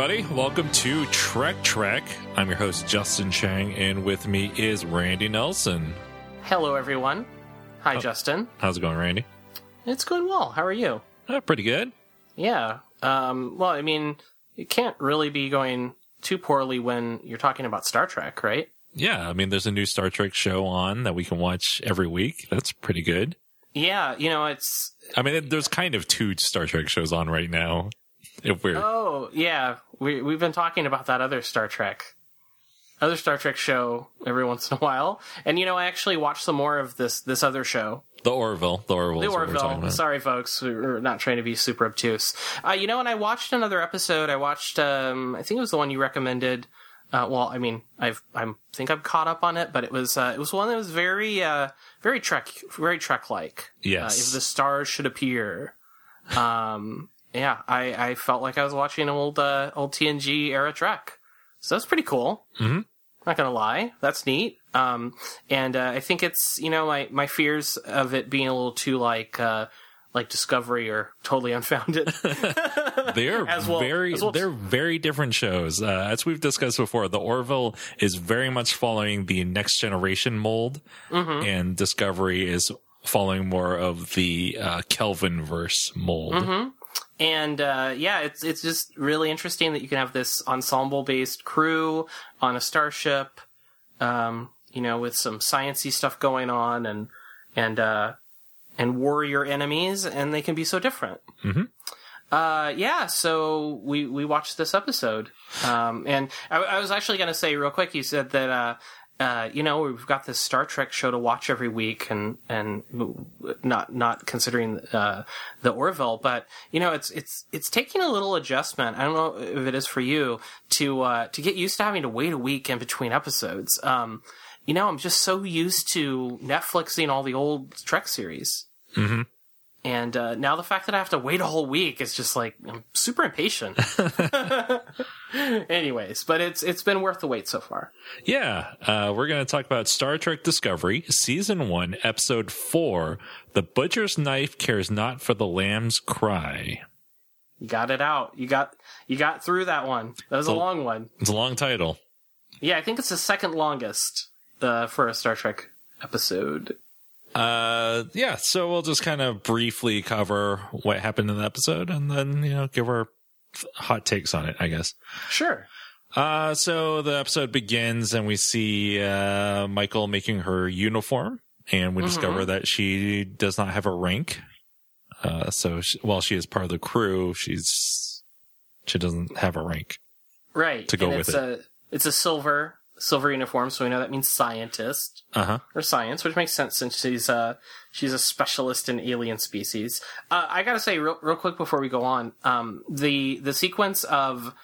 Everybody. Welcome to Trek Trek. I'm your host, Justin Chang, and with me is Randy Nelson. Hello, everyone. Hi, Oh. Justin. How's it going, Randy? It's going well. How are you? Uh, pretty good. Yeah. Um, well, I mean, it can't really be going too poorly when you're talking about Star Trek, right? Yeah, I mean, there's a new Star Trek show on that we can watch every week. That's pretty good. Yeah. You know, it's. I mean, there's kind of two Star Trek shows on right now. If we're Oh, yeah. We we've been talking about that other Star Trek, other Star Trek show every once in a while, and you know, I actually watched some more of this this other show, the Orville, the Orville, The is what we're Orville. Sorry, folks. We're not trying to be super obtuse. Uh, you know, and I watched another episode. I watched, um, I think it was the one you recommended. Uh, well, I mean, I've, I'm think I'm caught up on it, but it was, uh, it was one that was very, uh, very Trek, very Trek like. Yes. Uh, if the stars should appear. Um, yeah, I, I felt like I was watching an old, uh, old TNG era Trek. So that's pretty cool. Mhm. Not gonna lie, that's neat. Um, and uh, I think it's you know my my fears of it being a little too like uh, like Discovery are totally unfounded. They're well- very, well- they're very different shows. Uh, as we've discussed before, the Orville is very much following the next generation mold, Mm-hmm. and Discovery is following more of the uh, Kelvin verse mold. Mm-hmm. And uh, yeah, it's it's just really interesting that you can have this ensemble based crew on a starship, um, you know, with some sciency stuff going on and and uh, and warrior enemies, and they can be so different. Mhm. Uh, yeah, so we we watched this episode, um, and I, I was actually going to say real quick. You said that. Uh, uh, you know, we've got this Star Trek show to watch every week, and and not not considering uh, the Orville, but you know, it's it's it's taking a little adjustment. I don't know if it is for you to uh, to get used to having to wait a week in between episodes. Um, you know, I'm just so used to Netflixing all the old Trek series, Mhm. And uh, now the fact that I have to wait a whole week is just like I'm super impatient. Anyways, but it's it's been worth the wait so far. Yeah, uh, we're going to talk about Star Trek Discovery, Season 1, Episode 4 The Butcher's Knife Cares Not for the Lamb's Cry. You got it out. You got you got through that one. That was a long one. It's a long title. Yeah, I think it's the second longest uh, for a Star Trek episode. Uh, yeah, so we'll just kind of briefly cover what happened in the episode and then, you know, give our hot takes on it, I guess. Sure. Uh, so the episode begins and we see, uh, Michael making her uniform and we discover that she does not have a rank. Uh, so she, while she is part of the crew, she's, she doesn't have a rank. Right. To go and with it's a it's a silver silver uniform, so we know that means scientist Uh huh. or science, which makes sense since she's uh she's a specialist in alien species. Uh, I gotta say real, real quick before we go on, um, the the sequence of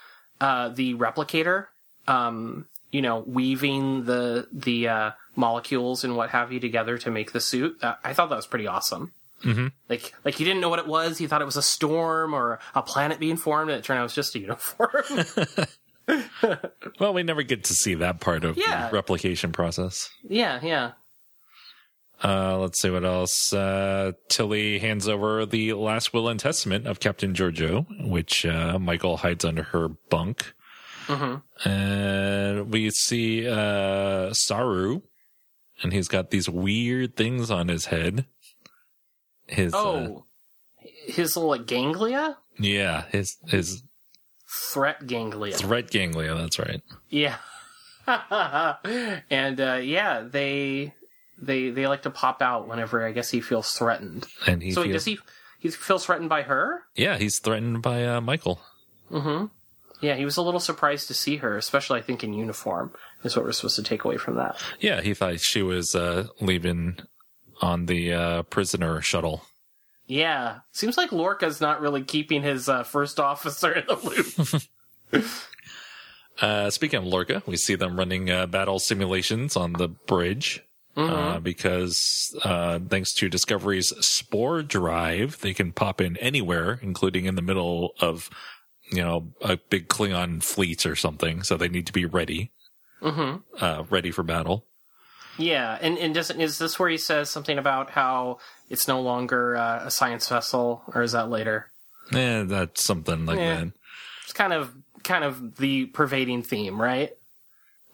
uh, the replicator, um, you know, weaving the the uh, molecules and what have you together to make the suit. Uh, I thought that was pretty awesome. Mhm. Like, like he didn't know what it was. He thought it was a storm or a planet being formed, and it turned out it was just a uniform. Well, we never get to see that part of Yeah. the replication process. yeah, yeah. Uh, let's see what else. Uh, Tilly hands over the last will and testament of Captain Georgiou, which, uh, Michael hides under her bunk. Mm-hmm. And we see, uh, Saru, and he's got these weird things on his head. His, uh, Oh, his little like ganglia, yeah, his, his threat ganglia. threat ganglia, that's right. Yeah. and uh, yeah, they they they like to pop out whenever I guess he feels threatened. And he so feels, does he he feels threatened by her? yeah, he's threatened by, uh, Michael. Mm-hmm. Yeah, he was a little surprised to see her, especially I think in uniform. Is what we're supposed to take away from that. Yeah, he thought she was, uh, leaving on the, uh, prisoner shuttle. Yeah, seems like Lorca's not really keeping his uh, first officer in the loop. Uh, speaking of Lorca, we see them running uh, battle simulations on the bridge uh, because uh, thanks to Discovery's spore drive, they can pop in anywhere, including in the middle of you know a big Klingon fleet or something. So they need to be ready, mm-hmm. uh, ready for battle. Yeah, and and doesn't is this where he says something about how it's no longer uh, a science vessel, or is that later? Yeah, that's something like Yeah. that. It's kind of kind of the pervading theme, right?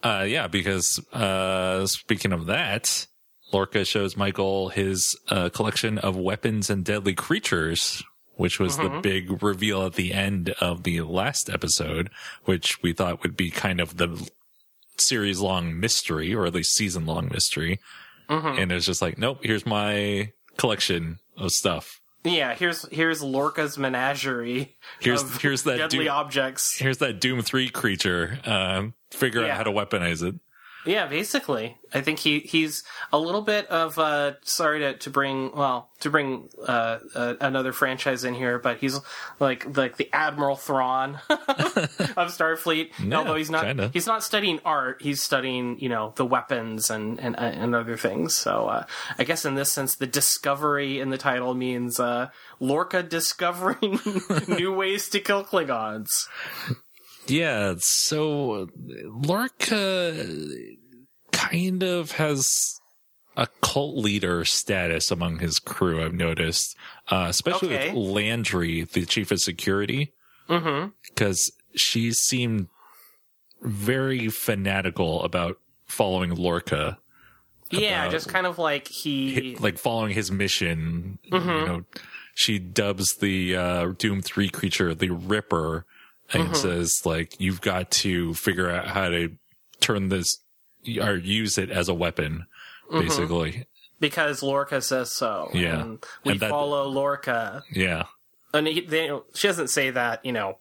Uh, yeah, because uh, speaking of that, Lorca shows Michael his uh, collection of weapons and deadly creatures, which was the big reveal at the end of the last episode, which we thought would be kind of the series long mystery, or at least season long mystery. And it's just like, nope, here's my collection of stuff. Yeah, here's here's Lorca's menagerie. Here's here's that deadly Doom, objects. here's that Doom three creature. Um, figure Yeah. out how to weaponize it. Yeah, basically, I think he he's a little bit of uh sorry to to bring well to bring uh, uh another franchise in here, but he's like like the Admiral Thrawn of Starfleet. Yeah, although he's not kinda. he's not studying art, he's studying you know the weapons and and and other things. So uh, I guess in this sense, the discovery in the title means uh, Lorca discovering new ways to kill Klingons. Yeah, so Lorca kind of has a cult leader status among his crew, I've noticed, uh, especially Okay. with Landry, the chief of security, Mm-hmm. because she seemed very fanatical about following Lorca, Yeah, just kind of like he like following his mission. You know, she dubs the uh, Doom 3 creature the Ripper and mm-hmm. says, like, you've got to figure out how to turn this or use it as a weapon, mm-hmm. basically. because Lorca says so. Yeah. and we And that- follow Lorca, Yeah. and he, they, she doesn't say that, you know,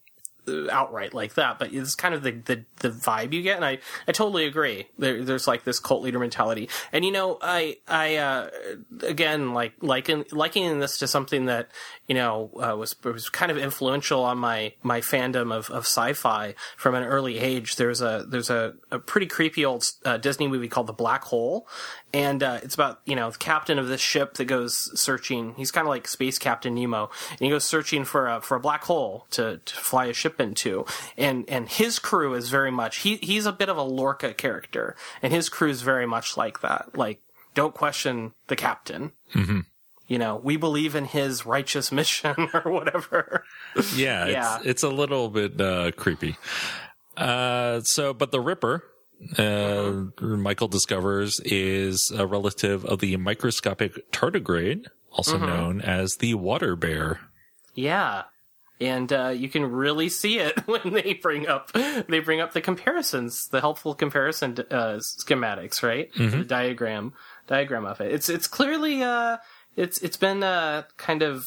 outright like that, but it's kind of the, the, the vibe you get, and I, I totally agree. There, there's like this cult leader mentality, and you know, I, I, uh, again, like liken likening this to something that you know uh, was was kind of influential on my my fandom of, of sci-fi from an early age. There's a there's a, a pretty creepy old uh, Disney movie called The Black Hole, and uh, it's about you know the captain of this ship that goes searching. He's kind of like Space Captain Nemo, and he goes searching for a for a black hole to, to fly a ship into. And and his crew is very much he he's a bit of a Lorca character, and his crew is very much like that. Like don't question the captain. Mm-hmm. You know, we believe in his righteous mission or whatever. Yeah. Yeah. It's, it's a little bit uh, creepy. Uh, so, but the Ripper, uh, Michael discovers is a relative of the microscopic tardigrade, also known as the water bear. Yeah. And uh, you can really see it when they bring up they bring up the comparisons, the helpful comparison uh, schematics, right? The diagram diagram of it. It's it's clearly uh, it's it's been uh, kind of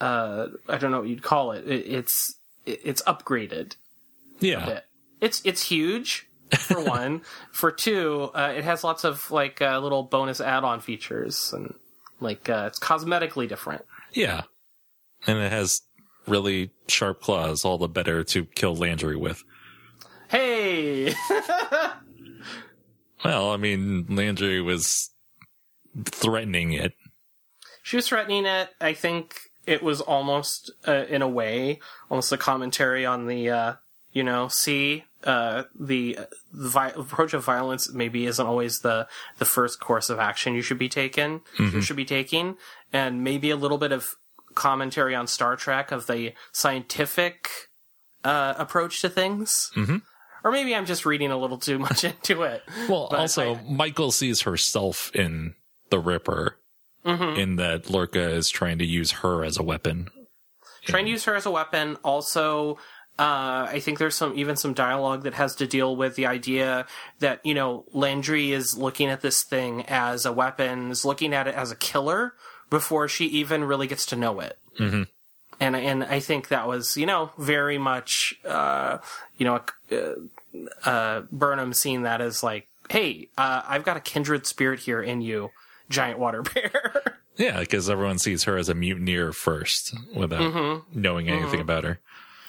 uh, I don't know what you'd call it. it it's it, it's upgraded Yeah. It's it's huge for one. for two, uh, it has lots of like uh, little bonus add-on features and like uh, it's cosmetically different. Yeah. And it has really sharp claws, all the better to kill Landry with. Hey. Well, I mean, Landry was threatening it. She was threatening it. I think it was almost, uh, in a way, almost a commentary on the, uh, you know, see, uh, the, the vi- approach of violence maybe isn't always the, the first course of action you should be taken, you should be taking, and maybe a little bit of commentary on Star Trek of the scientific, uh, approach to things. Mm-hmm. Or maybe I'm just reading a little too much into it. Well, But also, I- Michael sees herself in the Ripper, in that Lorca is trying to use her as a weapon. trying to use her as a weapon. Also, uh, I think there's some even some dialogue that has to deal with the idea that you know Landry is looking at this thing as a weapon, is looking at it as a killer before she even really gets to know it. Mm-hmm. And and I think that was you know very much uh, you know uh, uh, Burnham seeing that as like, hey, uh, I've got a kindred spirit here in you, giant water bear. Yeah, because everyone sees her as a mutineer first without knowing anything about her.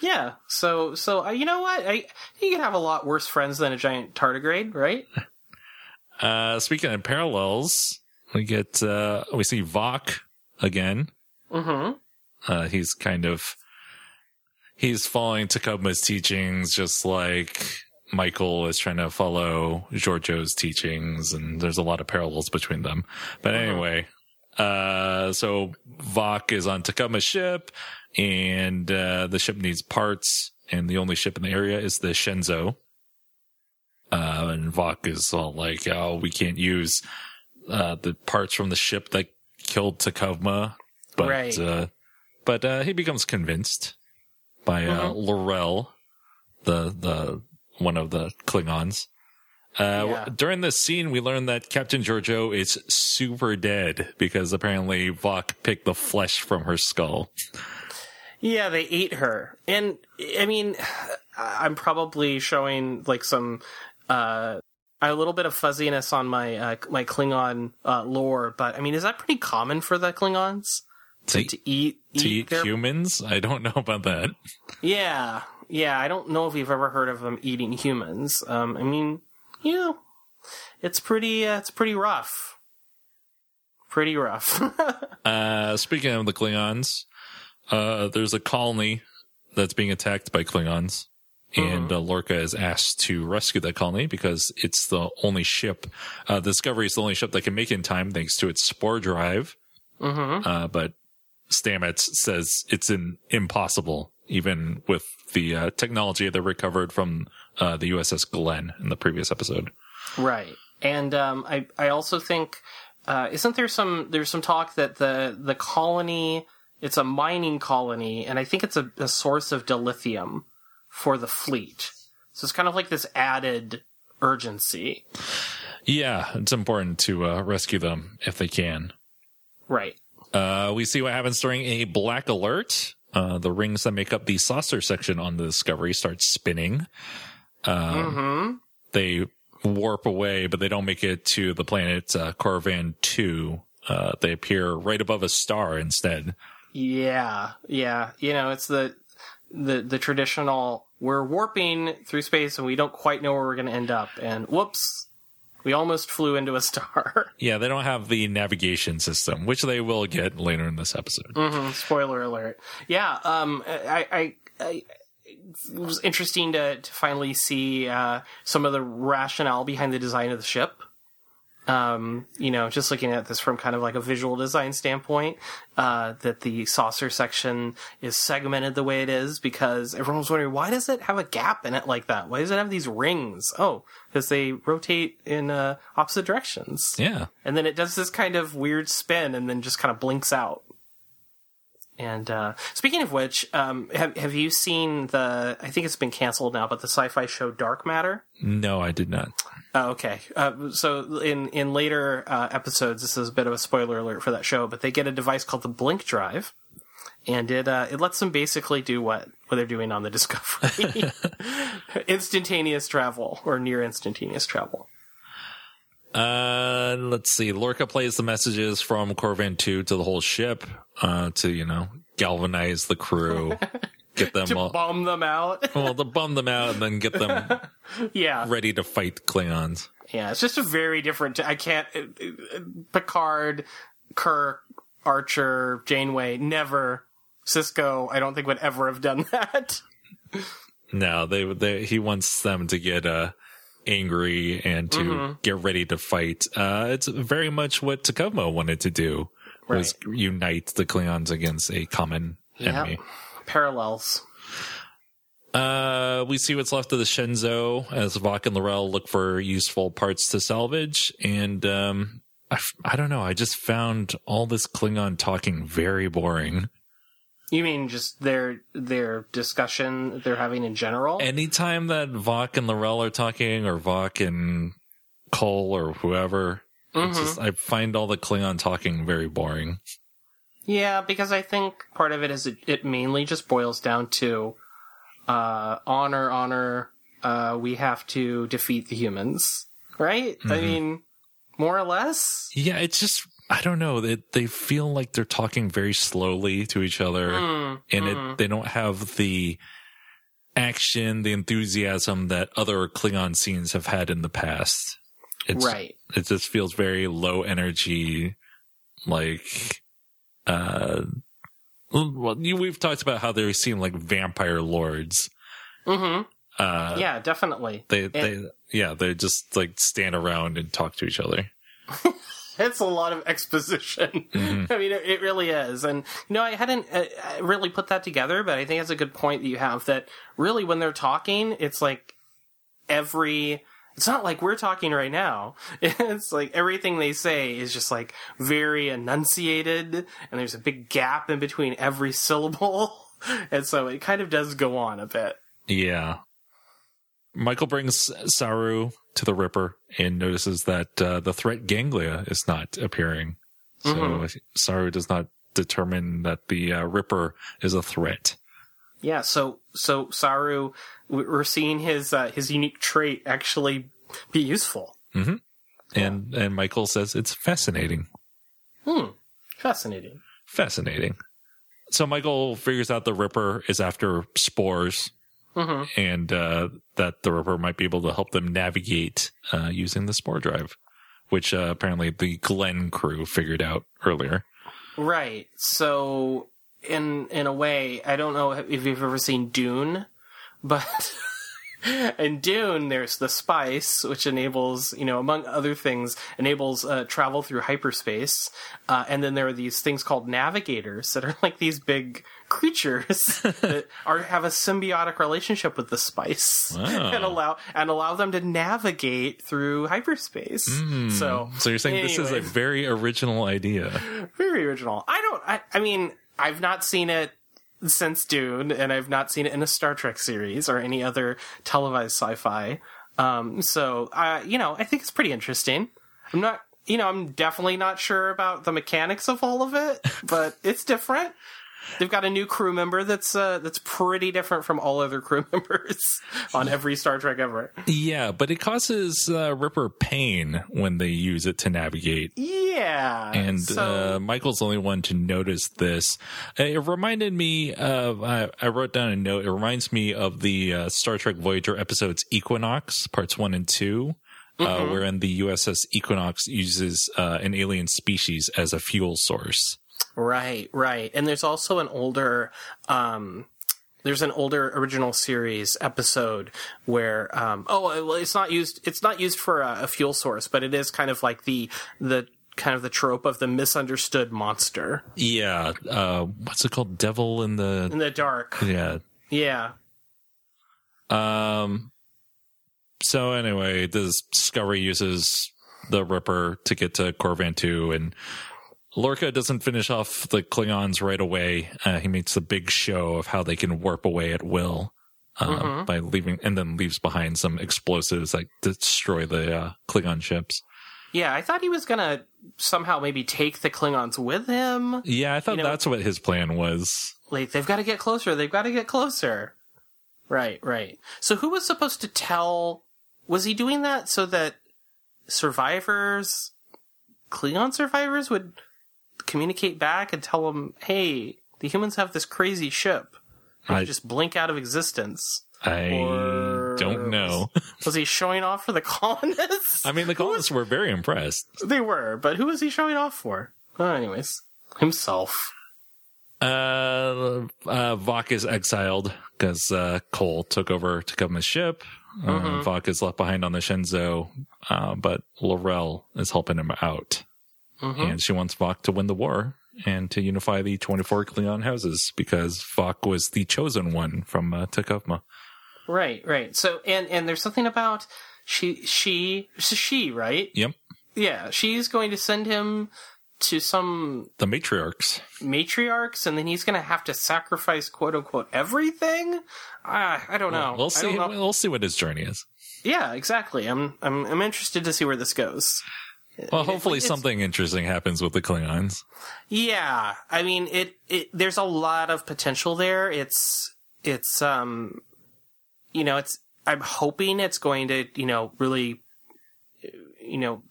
Yeah. So so uh, you know what? I you can have a lot worse friends than a giant tardigrade, right? Uh, speaking of parallels, we get, uh, we see Voq again. Mm-hmm. Uh, he's kind of, he's following T'Kuvma's teachings just like Michael is trying to follow Georgiou's teachings and there's a lot of parallels between them. But anyway, uh, so Voq is on T'Kuvma's ship and, uh, the ship needs parts and the only ship in the area is the Shenzhou. Uh, and Voq is all like, "Oh, we can't use uh, the parts from the ship that killed T'Kuvma," but Right. uh, but uh, he becomes convinced by uh, L'Rell, the the one of the Klingons. Uh, Yeah. During this scene, we learn that Captain Georgiou is super dead because apparently Voq picked the flesh from her skull. Yeah, they ate her. And I mean, I'm probably showing like some uh a little bit of fuzziness on my uh, my Klingon uh, lore, but I mean, is that pretty common for the Klingons To, to eat to eat their humans? I don't know about that. Yeah, yeah. I don't know if we've ever heard of them eating humans. Um, I mean, you know, it's pretty. Uh, it's pretty rough. Pretty rough. Uh, speaking of the Klingons, uh, there's a colony that's being attacked by Klingons. And uh, Lorca is asked to rescue that colony because it's the only ship. Uh, Discovery is the only ship that can make it in time thanks to its spore drive. mm-hmm. Uh, but Stamets says it's an impossible, even with the uh, technology that recovered from uh, the USS Glenn in the previous episode. Right. And um, I I also think uh, isn't there some there's some talk that the the colony it's a mining colony and I think it's a, a source of dilithium for the fleet. So it's kind of like this added urgency. Yeah, it's important to uh, rescue them if they can. Right. Uh, we see what happens during a black alert. Uh, the rings that make up the saucer section on the Discovery start spinning. Mm-hmm. They warp away, but they don't make it to the planet uh, Corvan 2. Uh, they appear right above a star instead. Yeah, yeah. You know, it's the the the traditional we're warping through space and we don't quite know where we're going to end up and whoops, we almost flew into a star. Yeah, they don't have the navigation system, which they will get later in this episode. Mhm, Spoiler alert. Yeah, um I I, I it was interesting to to finally see uh some of the rationale behind the design of the ship. Um, you know, just looking at this from kind of like a visual design standpoint, uh, that the saucer section is segmented the way it is because everyone was wondering why does it have a gap in it like that? Why does it have these rings? Oh, because they rotate in uh, opposite directions, Yeah. and then it does this kind of weird spin and then just kind of blinks out. And uh, speaking of which, um, have have you seen the? I think it's been canceled now, but the sci-fi show Dark Matter. No, I did not. Oh, okay. Uh, so in in later uh, episodes, this is a bit of a spoiler alert for that show, but they get a device called the Blink Drive, and it uh, it lets them basically do what what they're doing on the Discovery, instantaneous travel or near instantaneous travel. Uh, let's see. Lorca plays the messages from Corvan 2 to the whole ship, uh, to, you know, galvanize the crew, get them To all, bomb them out. well, to bum them out and then get them yeah, ready to fight Klingons. yeah. It's just a very different. I can't. uh, uh, Picard, Kirk, Archer, Janeway, never. Sisko, I don't think would ever have done that. No, they, they, he wants them to get, uh, angry and to Mm-hmm. get ready to fight. Uh, it's very much what T'Kuvma wanted to do was unite the Klingons against a common enemy. Parallels. Uh, we see what's left of the Shenzhou as Voq and L'Rell look for useful parts to salvage. And, um, I, f- I don't know. I just found all this Klingon talking very boring. You mean just their their discussion they're having in general? Anytime that Voq and L'Rell are talking or Voq and Kol or whoever, it's just, I find all the Klingon talking very boring. Yeah, because I think part of it is it, it mainly just boils down to uh, honor, honor. Uh, we have to defeat the humans, right? I mean, more or less. Yeah, it's just, I don't know. They, they feel like they're talking very slowly to each other. Mm, and it they don't have the action, the enthusiasm that other Klingon scenes have had in the past. It's, right. It just feels very low energy, like, uh, well, you, we've talked about how they seem like vampire lords. hmm Uh, yeah, definitely. they, they, yeah, they just like stand around and talk to each other. it's a lot of exposition. I mean, it, it really is. And, you know, I hadn't uh, uh, really put that together, but I think it's a good point that you have that really when they're talking, it's like every, it's not like we're talking right now. It's like everything they say is just like very enunciated and there's a big gap in between every syllable. And so it kind of does go on a bit. Yeah. Michael brings Saru to the Ripper and notices that uh, the threat Ganglia is not appearing. So Mm-hmm. Saru does not determine that the uh, Ripper is a threat. Yeah, so so Saru, we're seeing his uh, his unique trait actually be useful. And and Michael says it's fascinating. Hmm, fascinating. Fascinating. So Michael figures out the Ripper is after spores. And uh, that the Ripper might be able to help them navigate uh, using the spore drive, which uh, apparently the Glenn crew figured out earlier. Right. So in in a way, I don't know if you've ever seen Dune, but in Dune, there's the spice, which enables, you know, among other things, enables uh, travel through hyperspace. Uh, and then there are these things called navigators that are like these big creatures that are have a symbiotic relationship with the spice Wow. and allow and allow them to navigate through hyperspace. So, So you're saying this is a very original idea. very original. I don't. I, I mean, I've not seen it since Dune, and I've not seen it in a Star Trek series or any other televised sci-fi. Um, so, you know, I think it's pretty interesting. I'm not, you know, I'm definitely not sure about the mechanics of all of it, but it's different. They've got a new crew member that's uh, that's pretty different from all other crew members on every Star Trek ever. Yeah, but it causes uh, Ripper pain when they use it to navigate. Yeah, And so, uh, Michael's the only one to notice this. Uh, It reminded me of, I, I wrote down a note, it reminds me of the uh, Star Trek Voyager episodes Equinox, parts one and 2 uh, wherein the USS Equinox uses uh, an alien species as a fuel source. Right, right. And there's also an older um there's an older original series episode where um oh well it's not used it's not used for a, a fuel source, but it is kind of like the the kind of the trope of the misunderstood monster Yeah, uh, what's it called? Devil in the, in the dark. yeah, Yeah. Um. So anyway, this Discovery uses the Ripper to get to Corvan two, and Lorca doesn't finish off the Klingons right away. Uh, he makes a big show of how they can warp away at will uh, by leaving, and then leaves behind some explosives that destroy the uh, Klingon ships. Yeah, I thought he was gonna somehow maybe take the Klingons with him. Yeah, I thought You know- that's what his plan was. Like they've got to get closer. They've got to get closer. Right, right. So who was supposed to tell? Was he doing that so that survivors, Klingon survivors, would communicate back and tell them, "Hey, the humans have this crazy ship." And I- just blink out of existence. I Or- don't know. Was he showing off for the colonists? I mean, the colonists were very impressed. they were, but who was he showing off for? Anyways, himself. Uh, uh, Voq is exiled because uh, Kol took over to come his ship. Uh, Voq is left behind on the Shenzhou, uh, but L'Rell is helping him out. And she wants Voq to win the war and to unify the 24 Klingon houses because Voq was the chosen one from uh. Right, right. So, and and there's something about she she she right? Yep. Yeah, she's going to send him to some The matriarchs. matriarchs, and then he's going to have to sacrifice quote unquote everything. Ah, I don't know. We'll see. know. We'll see what his journey is. Yeah, exactly. I'm I'm I'm interested to see where this goes. Well, hopefully it's- something interesting happens with the Klingons. Yeah, I mean it. It there's a lot of potential there. It's it's um, you know, it's. I'm hoping it's going to you know really, you know,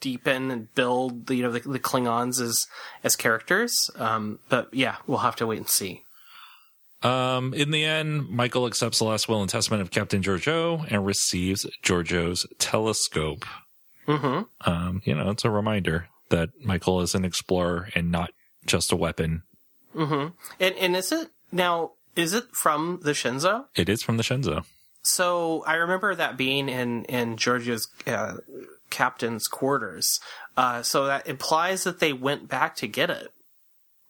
deepen and build the you know the, the Klingons as as characters. Um, but yeah, we'll have to wait and see. Um, in the end, Michael accepts the last will and testament of Captain Georgiou and receives Georgiou's telescope. Mm-hmm. Um, you know, it's a reminder that Michael is an explorer and not just a weapon. Mm-hmm. And and is it now? Is it from the Shenzhou? It is from the Shenzhou. So I remember that being in in Georgiou's uh, captain's quarters. Uh, so that implies that they went back to get it,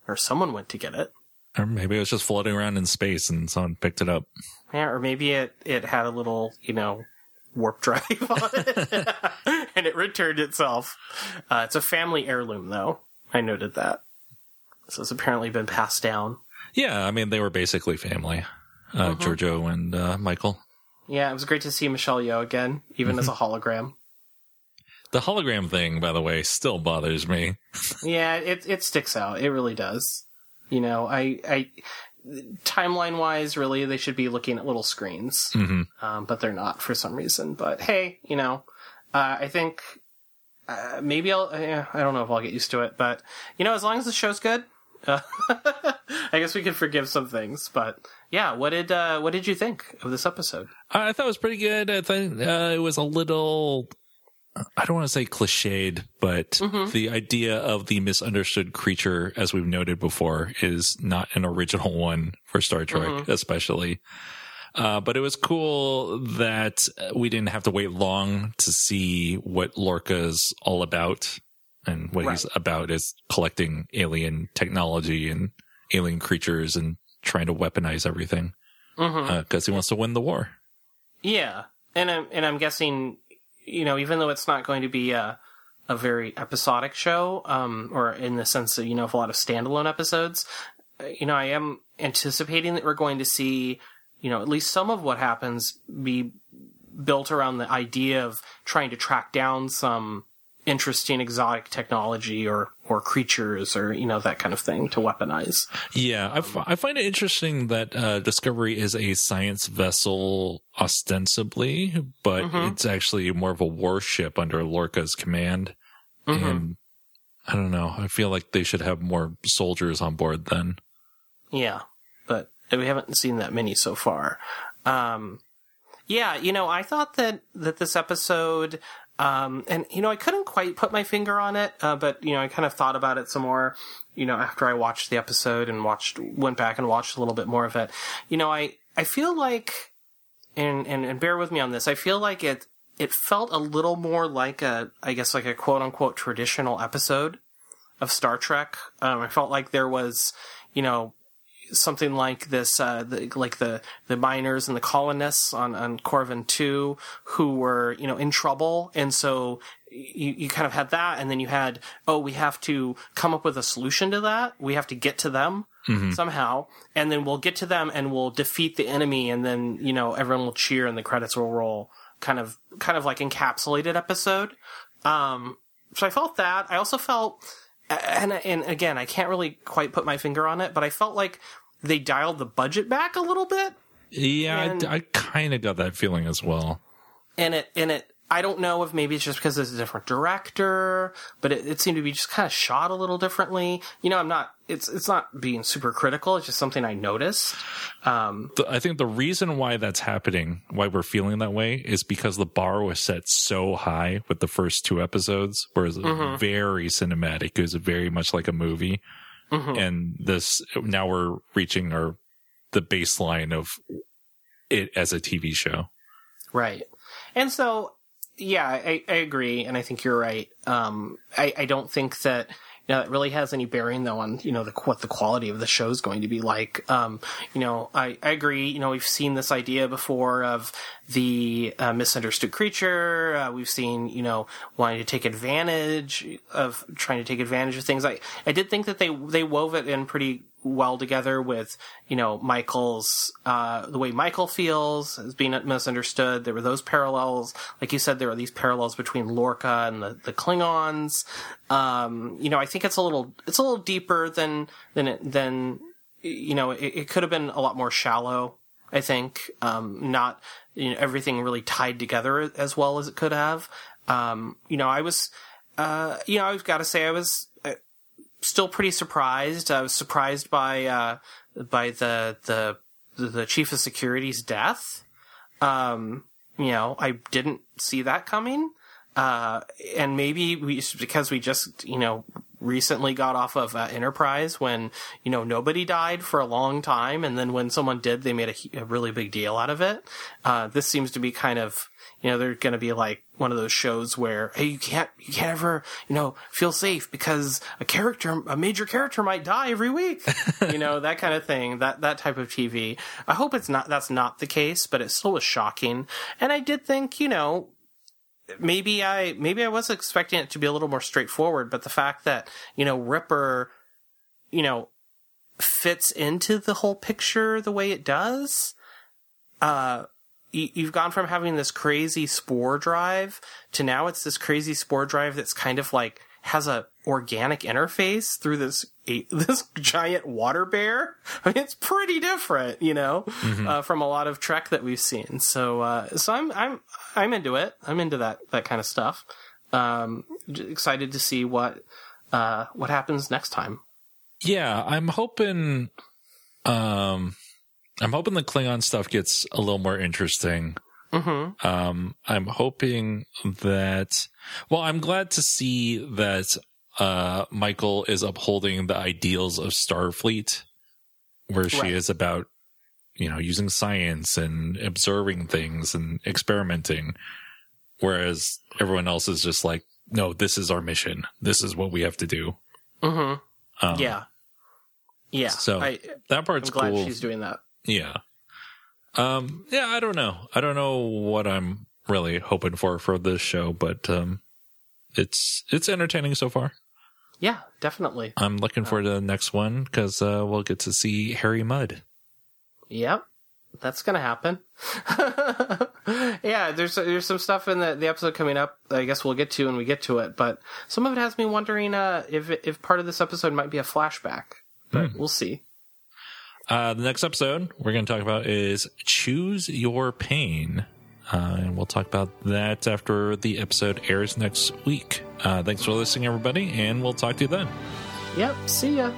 or someone went to get it. Or maybe it was just floating around in space and someone picked it up. Yeah, or maybe it it had a little, you know, warp drive on it, and it returned itself. Uh, it's a family heirloom, though. I noted that. So it's apparently been passed down. Yeah, I mean they were basically family, uh, Georgiou and uh, Michael. Yeah, it was great to see Michelle Yeoh again, even as a hologram. The hologram thing, by the way, still bothers me. Yeah, it it sticks out. It really does. You know, I I timeline wise, really, they should be looking at little screens, hmm um, but they're not for some reason. But hey, you know, uh, I think uh, maybe I'll. Uh, I don't know if I'll get used to it, but you know, as long as the show's good, uh, I guess we can forgive some things. But yeah, what did uh, what did you think of this episode? I thought it was pretty good. I think uh, it was a little. I don't want to say cliched, but the idea of the misunderstood creature, as we've noted before, is not an original one for Star Trek, especially. Uh, but it was cool that we didn't have to wait long to see what Lorca's all about. And what he's about is collecting alien technology and alien creatures and trying to weaponize everything. Mm-hmm. Because he wants to win the war. Yeah, and I'm and I'm guessing, you know, even though it's not going to be a a very episodic show, um, or in the sense that you know, of a lot of standalone episodes, you know, I am anticipating that we're going to see, you know, at least some of what happens be built around the idea of trying to track down some interesting exotic technology or or creatures or you know that kind of thing to weaponize. Yeah, I, f- I find it interesting that uh, Discovery is a science vessel ostensibly, but it's actually more of a warship under Lorca's command. And I don't know. I feel like they should have more soldiers on board then. Yeah, but we haven't seen that many so far. Um, yeah, you know, I thought that that this episode, um, and you know, I couldn't quite put my finger on it, uh, but you know, I kind of thought about it some more. You know, after I watched the episode and watched, went back and watched a little bit more of it. You know, I I feel like, and and, and bear with me on this. I feel like it it felt a little more like a, I guess, like a quote unquote traditional episode of Star Trek. Um, I felt like there was, you know, something like this, uh, the, like the, the miners and the colonists on, on Corvan 2 who were, you know, in trouble. And so you, you kind of had that. And then you had, oh, we have to come up with a solution to that. We have to get to them somehow. And then we'll get to them and we'll defeat the enemy. And then, you know, everyone will cheer and the credits will roll. Kind of, kind of like encapsulated episode. Um, so I felt that. I also felt, and and again, I can't really quite put my finger on it, but I felt like they dialed the budget back a little bit, Yeah, And- I, I kind of got that feeling as well. and it and it. I don't know if maybe it's just because it's a different director, but it, it seemed to be just kind of shot a little differently. You know, I'm not. It's it's not being super critical. It's just something I noticed. Um, The, I think the reason why that's happening, why we're feeling that way, is because the bar was set so high with the first two episodes, whereas very cinematic. It was very much like a movie. And this, now we're reaching our, the baseline of it as a TV show. Right. And so, yeah, I, I agree, and I think you're right. Um, I, I don't think that you know, that really has any bearing though on you know the what the quality of the show is going to be like. Um, you know, I, I agree. You know, we've seen this idea before of the uh, misunderstood creature. Uh, we've seen you know wanting to take advantage of trying to take advantage of things. I I did think that they they wove it in pretty well together with you know Michael's uh, the way Michael feels as being misunderstood. There were those parallels, like you said, there are these parallels between Lorca and the, the Klingons. Um, you know, I think it's a little it's a little deeper than than it, than you know it, it could have been a lot more shallow. I think um, not you know, everything really tied together as well as it could have. Um, you know, I was uh, you know I've got to say I was still pretty surprised. I was surprised by uh, by the the the chief of security's death. Um, you know, I didn't see that coming. Uh, and maybe we because we just you know recently got off of uh, Enterprise when you know nobody died for a long time, and then when someone did, they made a, a really big deal out of it. Uh, this seems to be kind of you know they're going to be like one of those shows where hey you can't you can't ever you know feel safe because a character a major character might die every week. You know that kind of thing that that type of tv i hope it's not that's not the case but it still was shocking. And i did think you know maybe i maybe i was expecting it to be a little more straightforward but the fact that you know ripper you know fits into the whole picture the way it does uh you've gone from having this crazy spore drive to now it's this crazy spore drive that's kind of like has a organic interface through this this giant water bear. I mean, it's pretty different, you know, mm-hmm. uh, from a lot of Trek that we've seen. So, uh, so I'm I'm I'm into it. I'm into that that kind of stuff. Um, excited to see what uh, what happens next time. Yeah, I'm hoping. Um, I'm hoping the Klingon stuff gets a little more interesting. Mm-hmm. Um, I'm hoping that, well, I'm glad to see that, uh, Michael is upholding the ideals of Starfleet, where she right. is about, you know, using science and observing things and experimenting. Whereas everyone else is just like, no, this is our mission. This is what we have to do. Mm-hmm. Um, yeah. Yeah. So I, that part's I'm glad cool. She's doing that. Yeah. Um, yeah, I don't know. I don't know what I'm really hoping for for this show, but um, it's it's entertaining so far. Yeah, definitely. I'm looking forward to the next one because uh, we'll get to see Harry Mudd. Yep, that's gonna happen. yeah, there's there's some stuff in the the episode coming up. I guess we'll get to when we get to it. But some of it has me wondering uh, if if part of this episode might be a flashback. But mm. we'll see. Uh, the next episode we're going to talk about is Choose Your Pain. Uh, and we'll talk about that after the episode airs next week. Uh, thanks for listening, everybody, and we'll talk to you then. Yep. See ya.